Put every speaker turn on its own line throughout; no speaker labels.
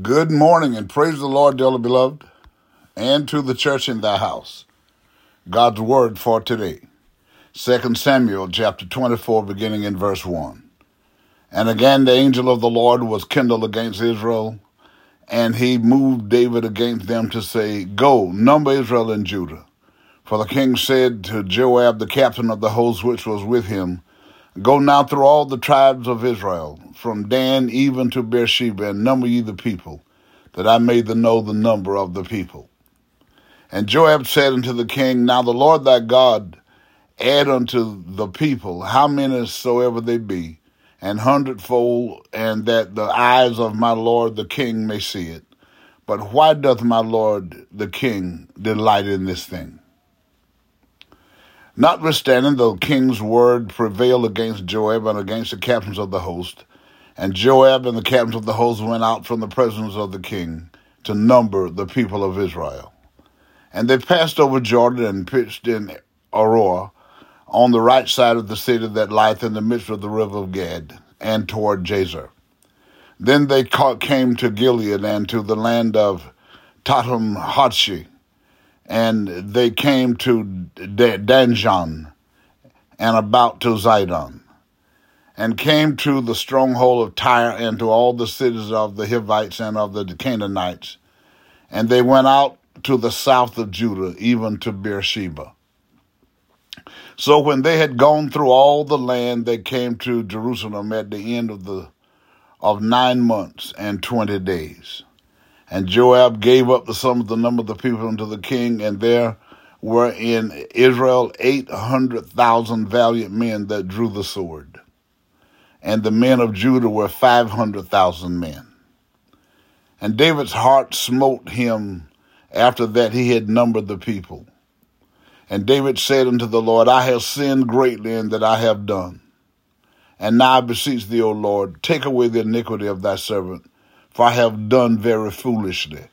Good morning and praise the Lord, dearly beloved, and to the church in thy house. God's word for today. 2 Samuel chapter 24, beginning in verse 1. And again the angel of the Lord was kindled against Israel, and he moved David against them to say, Go, number Israel and Judah. For the king said to Joab, the captain of the host which was with him, Go now through all the tribes of Israel, from Dan even to Beersheba, and number ye the people, that I may know the number of the people. And Joab said unto the king, Now the Lord thy God add unto the people how many soever they be, an hundredfold, and that the eyes of my Lord the king may see it. But why doth my Lord the king delight in this thing? Notwithstanding, the king's word prevailed against Joab and against the captains of the host, and Joab and the captains of the host went out from the presence of the king to number the people of Israel. And they passed over Jordan and pitched in Aroer on the right side of the city that lieth in the midst of the river of Gad, and toward Jazer. Then they came to Gilead and to the land of Tahtim Hodshi, and they came to Danjaan and about to Zidon, and came to the stronghold of Tyre and to all the cities of the Hivites and of the Canaanites, and they went out to the south of Judah, even to Beersheba. So when they had gone through all the land, they came to Jerusalem at the end of the of nine months and twenty days. And Joab gave up the sum of the number of the people unto the king, and there were in Israel eight hundred thousand valiant men that drew the sword. And the men of Judah were five hundred thousand men. And David's heart smote him after that he had numbered the people. And David said unto the Lord, I have sinned greatly in that I have done. And now I beseech thee, O Lord, take away the iniquity of thy servant for I have done very foolishly.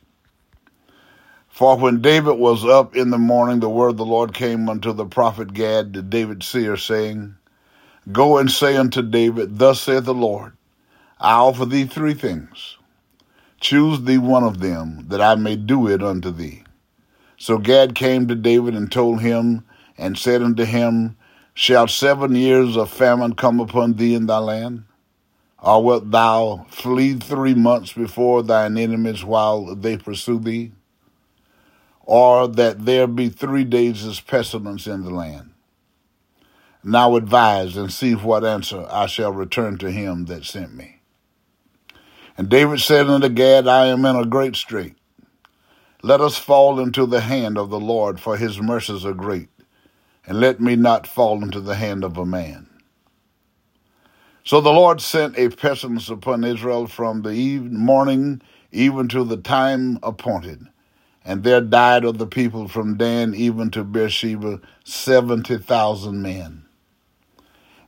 For when David was up in the morning, the word of the Lord came unto the prophet Gad to David seer, saying, Go and say unto David, Thus saith the Lord, I offer thee three things. Choose thee one of them, that I may do it unto thee. So Gad came to David and told him, and said unto him, Shall seven years of famine come upon thee in thy land? Or wilt thou flee three months before thine enemies while they pursue thee? Or that there be three days pestilence in the land? Now advise and see what answer I shall return to him that sent me. And David said unto Gad, I am in a great strait. Let us fall into the hand of the Lord, for his mercies are great, and let me not fall into the hand of a man. So the Lord sent a pestilence upon Israel from the eve- morning even to the time appointed. And there died of the people from Dan even to Beersheba seventy thousand men.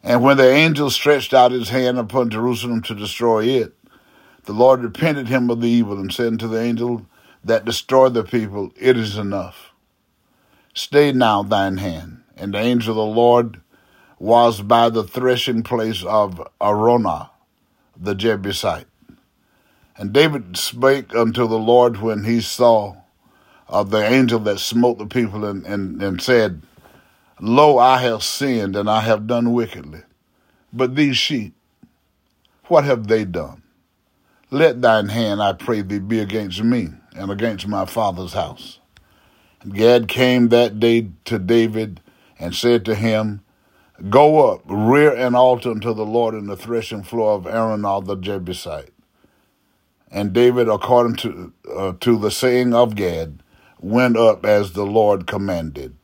And when the angel stretched out his hand upon Jerusalem to destroy it, the Lord repented him of the evil and said to the angel that destroyed the people, It is enough. Stay now thine hand. And the angel of the Lord was by the threshing place of Araunah, the Jebusite. And David spake unto the Lord when he saw uh, the angel that smote the people and, and, and said, Lo, I have sinned and I have done wickedly. But these sheep, what have they done? Let thine hand, I pray thee, be against me and against my father's house. And Gad came that day to David and said to him, Go up, rear an altar unto the Lord in the threshing floor of Araunah the Jebusite. And David, according to, uh, to the saying of Gad, went up as the Lord commanded.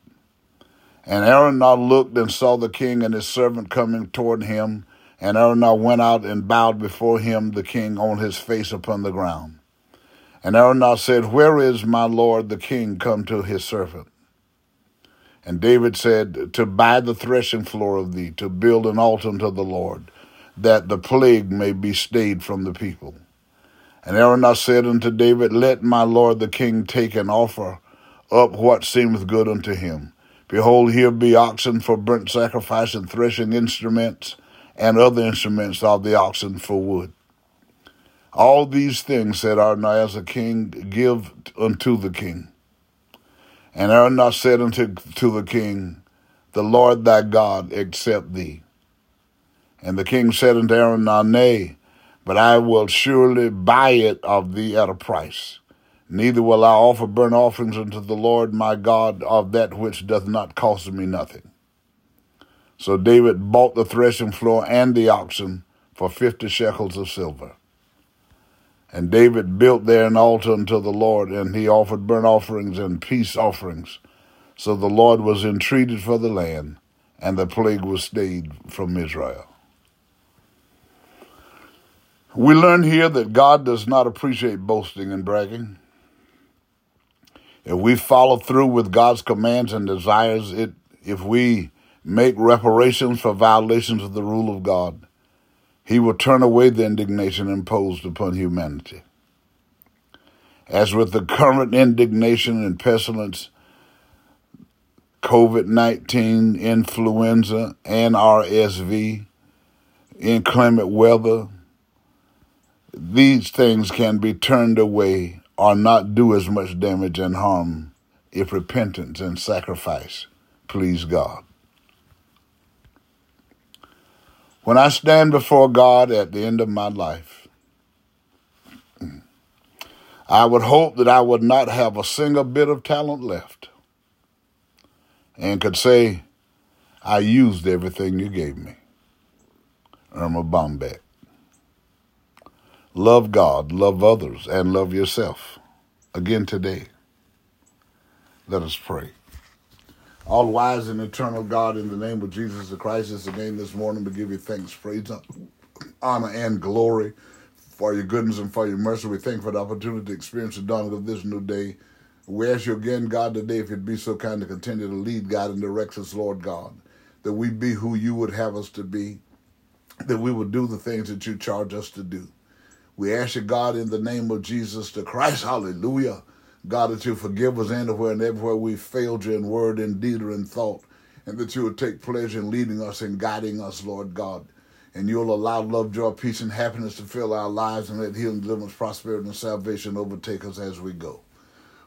And Araunah looked and saw the king and his servant coming toward him. And Araunah went out and bowed before him, the king, on his face upon the ground. And Araunah said, Where is my lord the king come to his servant? And David said, To buy the threshing floor of thee, to build an altar unto the Lord, that the plague may be stayed from the people. And Araunah said unto David, Let my lord the king take and offer up what seemeth good unto him. Behold, here be oxen for burnt sacrifice and threshing instruments, and other instruments of the oxen for wood. All these things, said Araunah, as a king, give unto the king. And Araunah said unto to the king, The Lord thy God accept thee. And the king said unto Araunah, Nay, but I will surely buy it of thee at a price. Neither will I offer burnt offerings unto the Lord my God of that which doth not cost me nothing. So David bought the threshing floor and the oxen for fifty shekels of silver. And David built there an altar unto the Lord, and he offered burnt offerings and peace offerings. So the Lord was entreated for the land, and the plague was stayed from Israel. We learn here that God does not appreciate boasting and bragging. If we follow through with God's commands and desires, it if we make reparations for violations of the rule of God, he will turn away the indignation imposed upon humanity. As with the current indignation and pestilence, COVID 19, influenza, and RSV, inclement weather, these things can be turned away or not do as much damage and harm if repentance and sacrifice please God. When I stand before God at the end of my life, I would hope that I would not have a single bit of talent left and could say, I used everything you gave me. Erma Bombeck. Love God, love others, and love yourself. Again today, let us pray. All wise and eternal God, in the name of Jesus the Christ, is the name this morning to give you thanks, praise, honor, and glory for your goodness and for your mercy. We thank for the opportunity to experience the dawning of this new day. We ask you again, God, today, if you'd be so kind to continue to lead, God, and direct us, Lord God, that we be who you would have us to be, that we would do the things that you charge us to do. We ask you, God, in the name of Jesus the Christ, hallelujah God, that you forgive us anywhere and everywhere we failed you in word, in deed, or in thought, and that you would take pleasure in leading us and guiding us, Lord God. And you'll allow love, joy, peace, and happiness to fill our lives and let healing, deliverance, prosperity, and salvation overtake us as we go.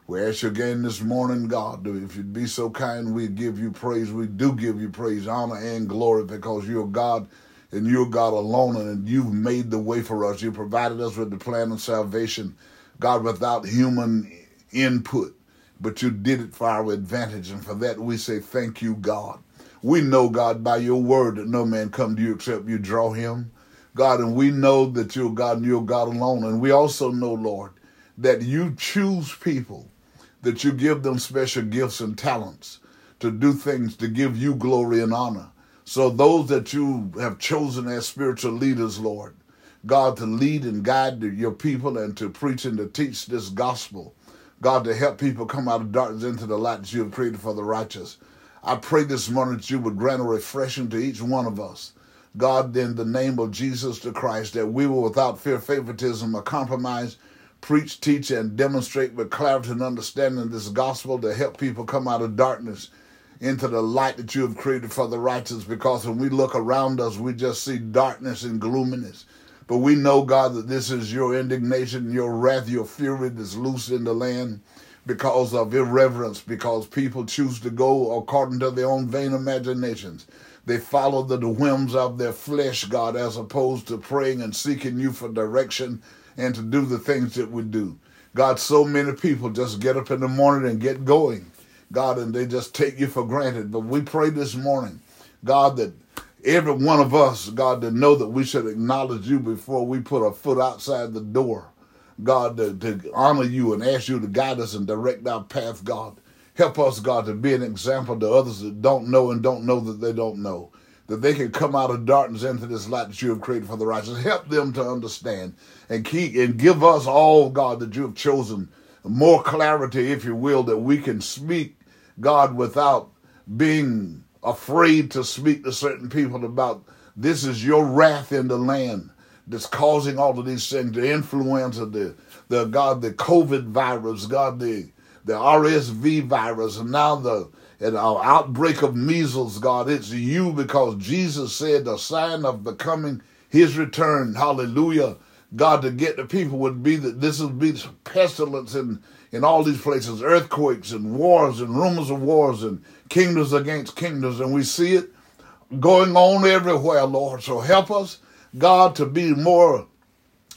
We ask you again this morning, God, if you'd be so kind, we give you praise. We do give you praise, honor, and glory because you're God and you're God alone, and you've made the way for us. You provided us with the plan of salvation, God, without human input, but you did it for our advantage. And for that, we say, Thank you, God. We know, God, by your word that no man come to you except you draw him. God, and we know that you're God and you're God alone. And we also know, Lord, that you choose people, that you give them special gifts and talents to do things to give you glory and honor. So those that you have chosen as spiritual leaders, Lord, God, to lead and guide your people and to preach and to teach this gospel, God, to help people come out of darkness into the light that you have created for the righteous. I pray this morning that you would grant a refreshing to each one of us. God, in the name of Jesus the Christ, that we will, without fear, favoritism, or compromise, preach, teach, and demonstrate with clarity and understanding this gospel to help people come out of darkness into the light that you have created for the righteous. Because when we look around us, we just see darkness and gloominess. But we know, God, that this is your indignation, your wrath, your fury that's loose in the land because of irreverence, because people choose to go according to their own vain imaginations. They follow the whims of their flesh, God, as opposed to praying and seeking you for direction and to do the things that we do. God, so many people just get up in the morning and get going, God, and they just take you for granted. But we pray this morning, God, that every one of us, God, to know that we should acknowledge you before we put a foot outside the door. God, to, to honor you and ask you to guide us and direct our path, God. Help us, God, to be an example to others that don't know and don't know that they don't know. That they can come out of darkness into this light that you have created for the righteous. Help them to understand and keep and give us all, God, that you have chosen more clarity, if you will, that we can speak, God, without being afraid to speak to certain people about this is your wrath in the land that's causing all of these things, the influenza, the the God, the COVID virus, God, the the RSV virus, and now the and our outbreak of measles, God, it's you because Jesus said the sign of the coming his return, hallelujah, God, to get the people would be that this would be pestilence in, in all these places, earthquakes and wars and rumors of wars and kingdoms against kingdoms. And we see it going on everywhere, Lord. So help us, God, to be more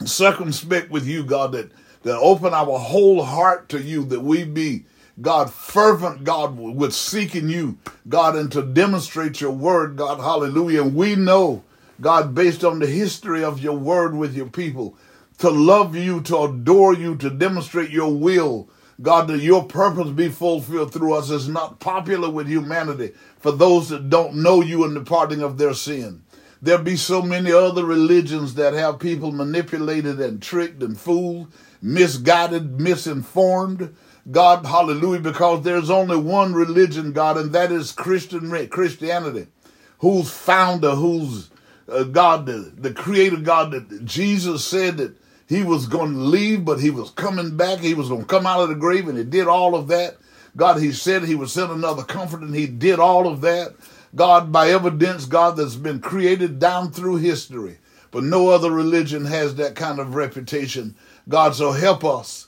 circumspect with you, God, that, that open our whole heart to you, that we be, God, fervent, God, with seeking you, God, and to demonstrate your word, God, hallelujah. And we know, God, based on the history of your word with your people, to love you, to adore you, to demonstrate your will, God, that your purpose be fulfilled through us is not popular with humanity for those that don't know you and the parting of their sin. There be so many other religions that have people manipulated and tricked and fooled, misguided, misinformed. God, hallelujah, because there's only one religion, God, and that is Christian Christianity, whose founder, whose uh, God, the, the creator God that Jesus said that he was going to leave, but he was coming back. He was going to come out of the grave, and he did all of that. God, he said he would send another comfort, and he did all of that. God, by evidence, God, that's been created down through history. But no other religion has that kind of reputation. God, so help us.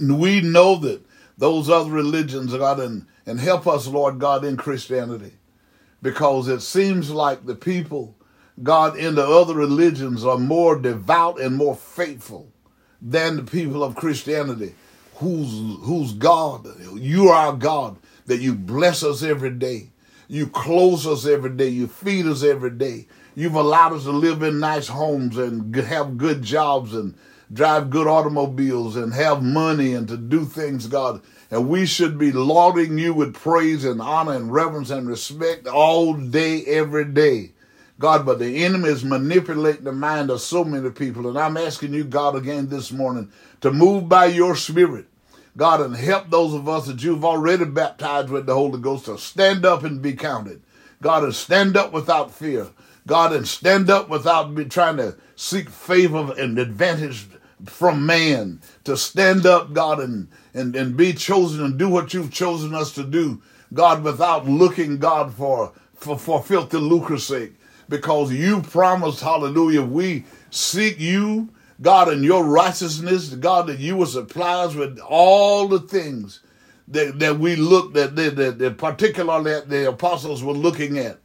We know that those other religions, God, and, and help us, Lord God, in Christianity. Because it seems like the people God in the other religions are more devout and more faithful than the people of Christianity, whose whose God, you are our God, that you bless us every day. You clothe us every day. You feed us every day. You've allowed us to live in nice homes and have good jobs and drive good automobiles and have money and to do things, God. And we should be lauding you with praise and honor and reverence and respect all day, every day. God, but the enemy is manipulating the mind of so many people. And I'm asking you, God, again this morning to move by your spirit, God, and help those of us that you've already baptized with the Holy Ghost to stand up and be counted. God, and stand up without fear. God, and stand up without be trying to seek favor and advantage from man. To stand up, God, and, and, and be chosen and do what you've chosen us to do. God, without looking, God, for, for, for filthy lucre's sake because you promised, hallelujah, we seek you, God, in your righteousness, God, that you will supply us with all the things that, that we look that, that, that, that particularly the apostles were looking at.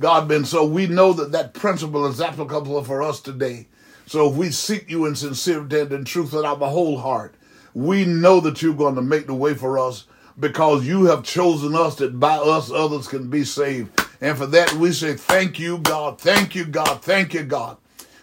God, and so we know that that principle is applicable for us today. So if we seek you in sincerity and in truth with our whole heart, we know that you're going to make the way for us because you have chosen us that by us others can be saved. And for that, we say, Thank you, God. Thank you, God. Thank you, God.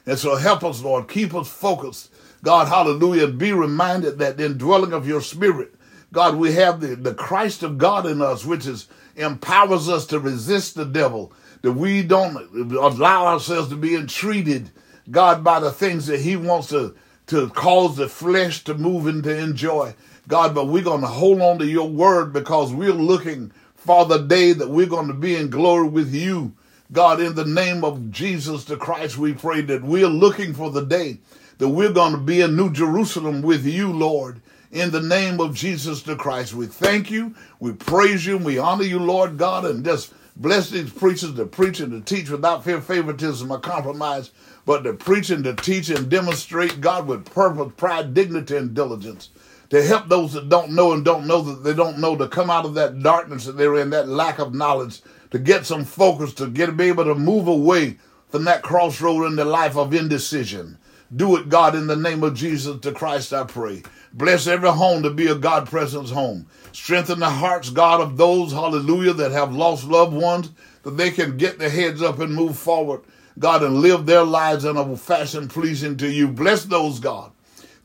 And so help us, Lord. Keep us focused. God, hallelujah. Be reminded that the indwelling of your spirit, God, we have the, the Christ of God in us, which is empowers us to resist the devil, that we don't allow ourselves to be entreated, God, by the things that he wants to, to cause the flesh to move and to enjoy. God, but we're going to hold on to your word because we're looking for the day that we're going to be in glory with you. God, in the name of Jesus the Christ, we pray that we're looking for the day that we're going to be in New Jerusalem with you, Lord. In the name of Jesus the Christ, we thank you, we praise you, we honor you, Lord God, and just bless these preachers to preach and to teach without fear, favoritism, or compromise, but to preach and to teach and demonstrate God with purpose, pride, dignity, and diligence to help those that don't know and don't know that they don't know to come out of that darkness that they're in, that lack of knowledge, to get some focus, to get be able to move away from that crossroad in the life of indecision. Do it, God, in the name of Jesus the Christ, I pray. Bless every home to be a God presence home. Strengthen the hearts, God, of those, hallelujah, that have lost loved ones, that they can get their heads up and move forward, God, and live their lives in a fashion pleasing to you. Bless those, God,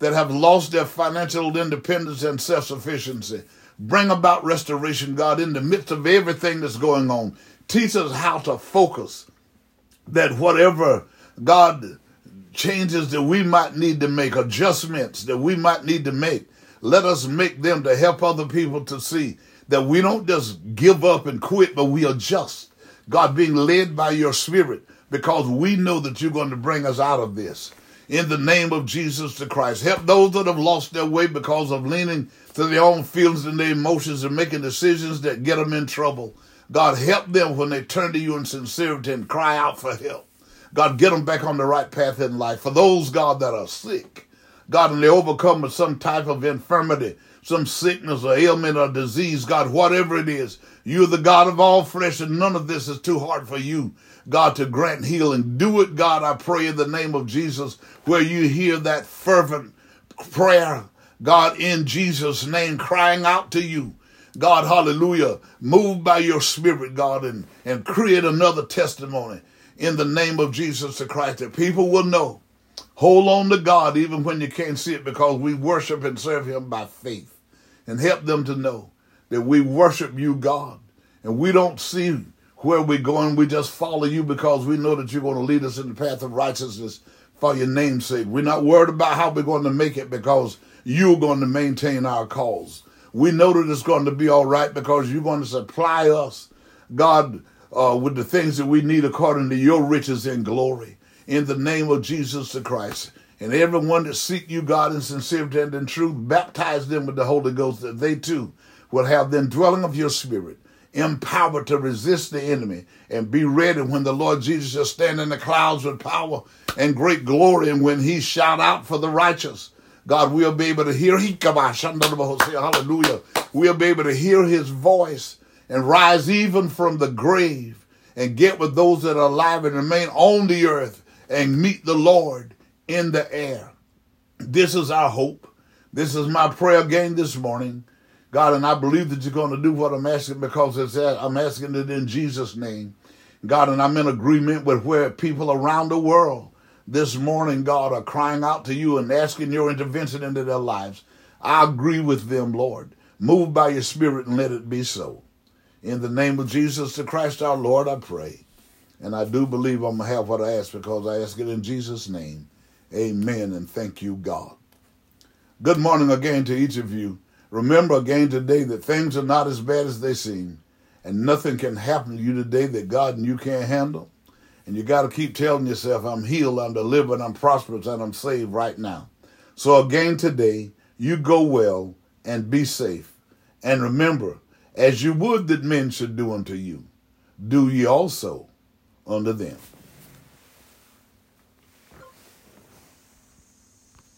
that have lost their financial independence and self sufficiency. Bring about restoration, God, in the midst of everything that's going on. Teach us how to focus that whatever, God, changes that we might need to make, adjustments that we might need to make, let us make them to help other people to see that we don't just give up and quit, but we adjust. God, being led by your spirit, because we know that you're going to bring us out of this in the name of Jesus the Christ. Help those that have lost their way because of leaning to their own feelings and their emotions and making decisions that get them in trouble. God, help them when they turn to you in sincerity and cry out for help. God, get them back on the right path in life. For those, God, that are sick, God, and they overcome with some type of infirmity, some sickness or ailment or disease, God, whatever it is, you're the God of all flesh, and none of this is too hard for you, God, to grant healing. Do it, God, I pray in the name of Jesus, where you hear that fervent prayer, God, in Jesus' name, crying out to you. God, hallelujah, move by your spirit, God, and, and create another testimony in the name of Jesus the Christ that people will know. Hold on to God even when you can't see it because we worship and serve Him by faith. And help them to know that we worship you, God, and we don't see where we're going. We just follow you because we know that you're going to lead us in the path of righteousness for your name's sake. We're not worried about how we're going to make it because you're going to maintain our cause. We know that it's going to be all right because you're going to supply us, God, uh, with the things that we need according to your riches and glory. In the name of Jesus the Christ. And everyone that seek you, God, in sincerity and in truth, baptize them with the Holy Ghost that they too will have the indwelling of your spirit, empowered to resist the enemy and be ready when the Lord Jesus shall stand in the clouds with power and great glory and when he shout out for the righteous. God, we'll be able to hear him. hallelujah. We'll be able to hear his voice and rise even from the grave and get with those that are alive and remain on the earth and meet the Lord in the air. This is our hope. This is my prayer again this morning. God, and I believe that you're going to do what I'm asking because it's I'm asking it in Jesus' name. God, and I'm in agreement with where people around the world this morning, God, are crying out to you and asking your intervention into their lives. I agree with them, Lord. Move by your Spirit and let it be so. In the name of Jesus the Christ our Lord, I pray. And I do believe I'm going to have what I ask because I ask it in Jesus' name. Amen. And thank you, God. Good morning again to each of you. Remember again today that things are not as bad as they seem, and nothing can happen to you today that God and you can't handle. And you got to keep telling yourself, I'm healed, I'm delivered, I'm prosperous, and I'm saved right now. So again today, you go well and be safe. And remember, as you would that men should do unto you, do ye also unto them.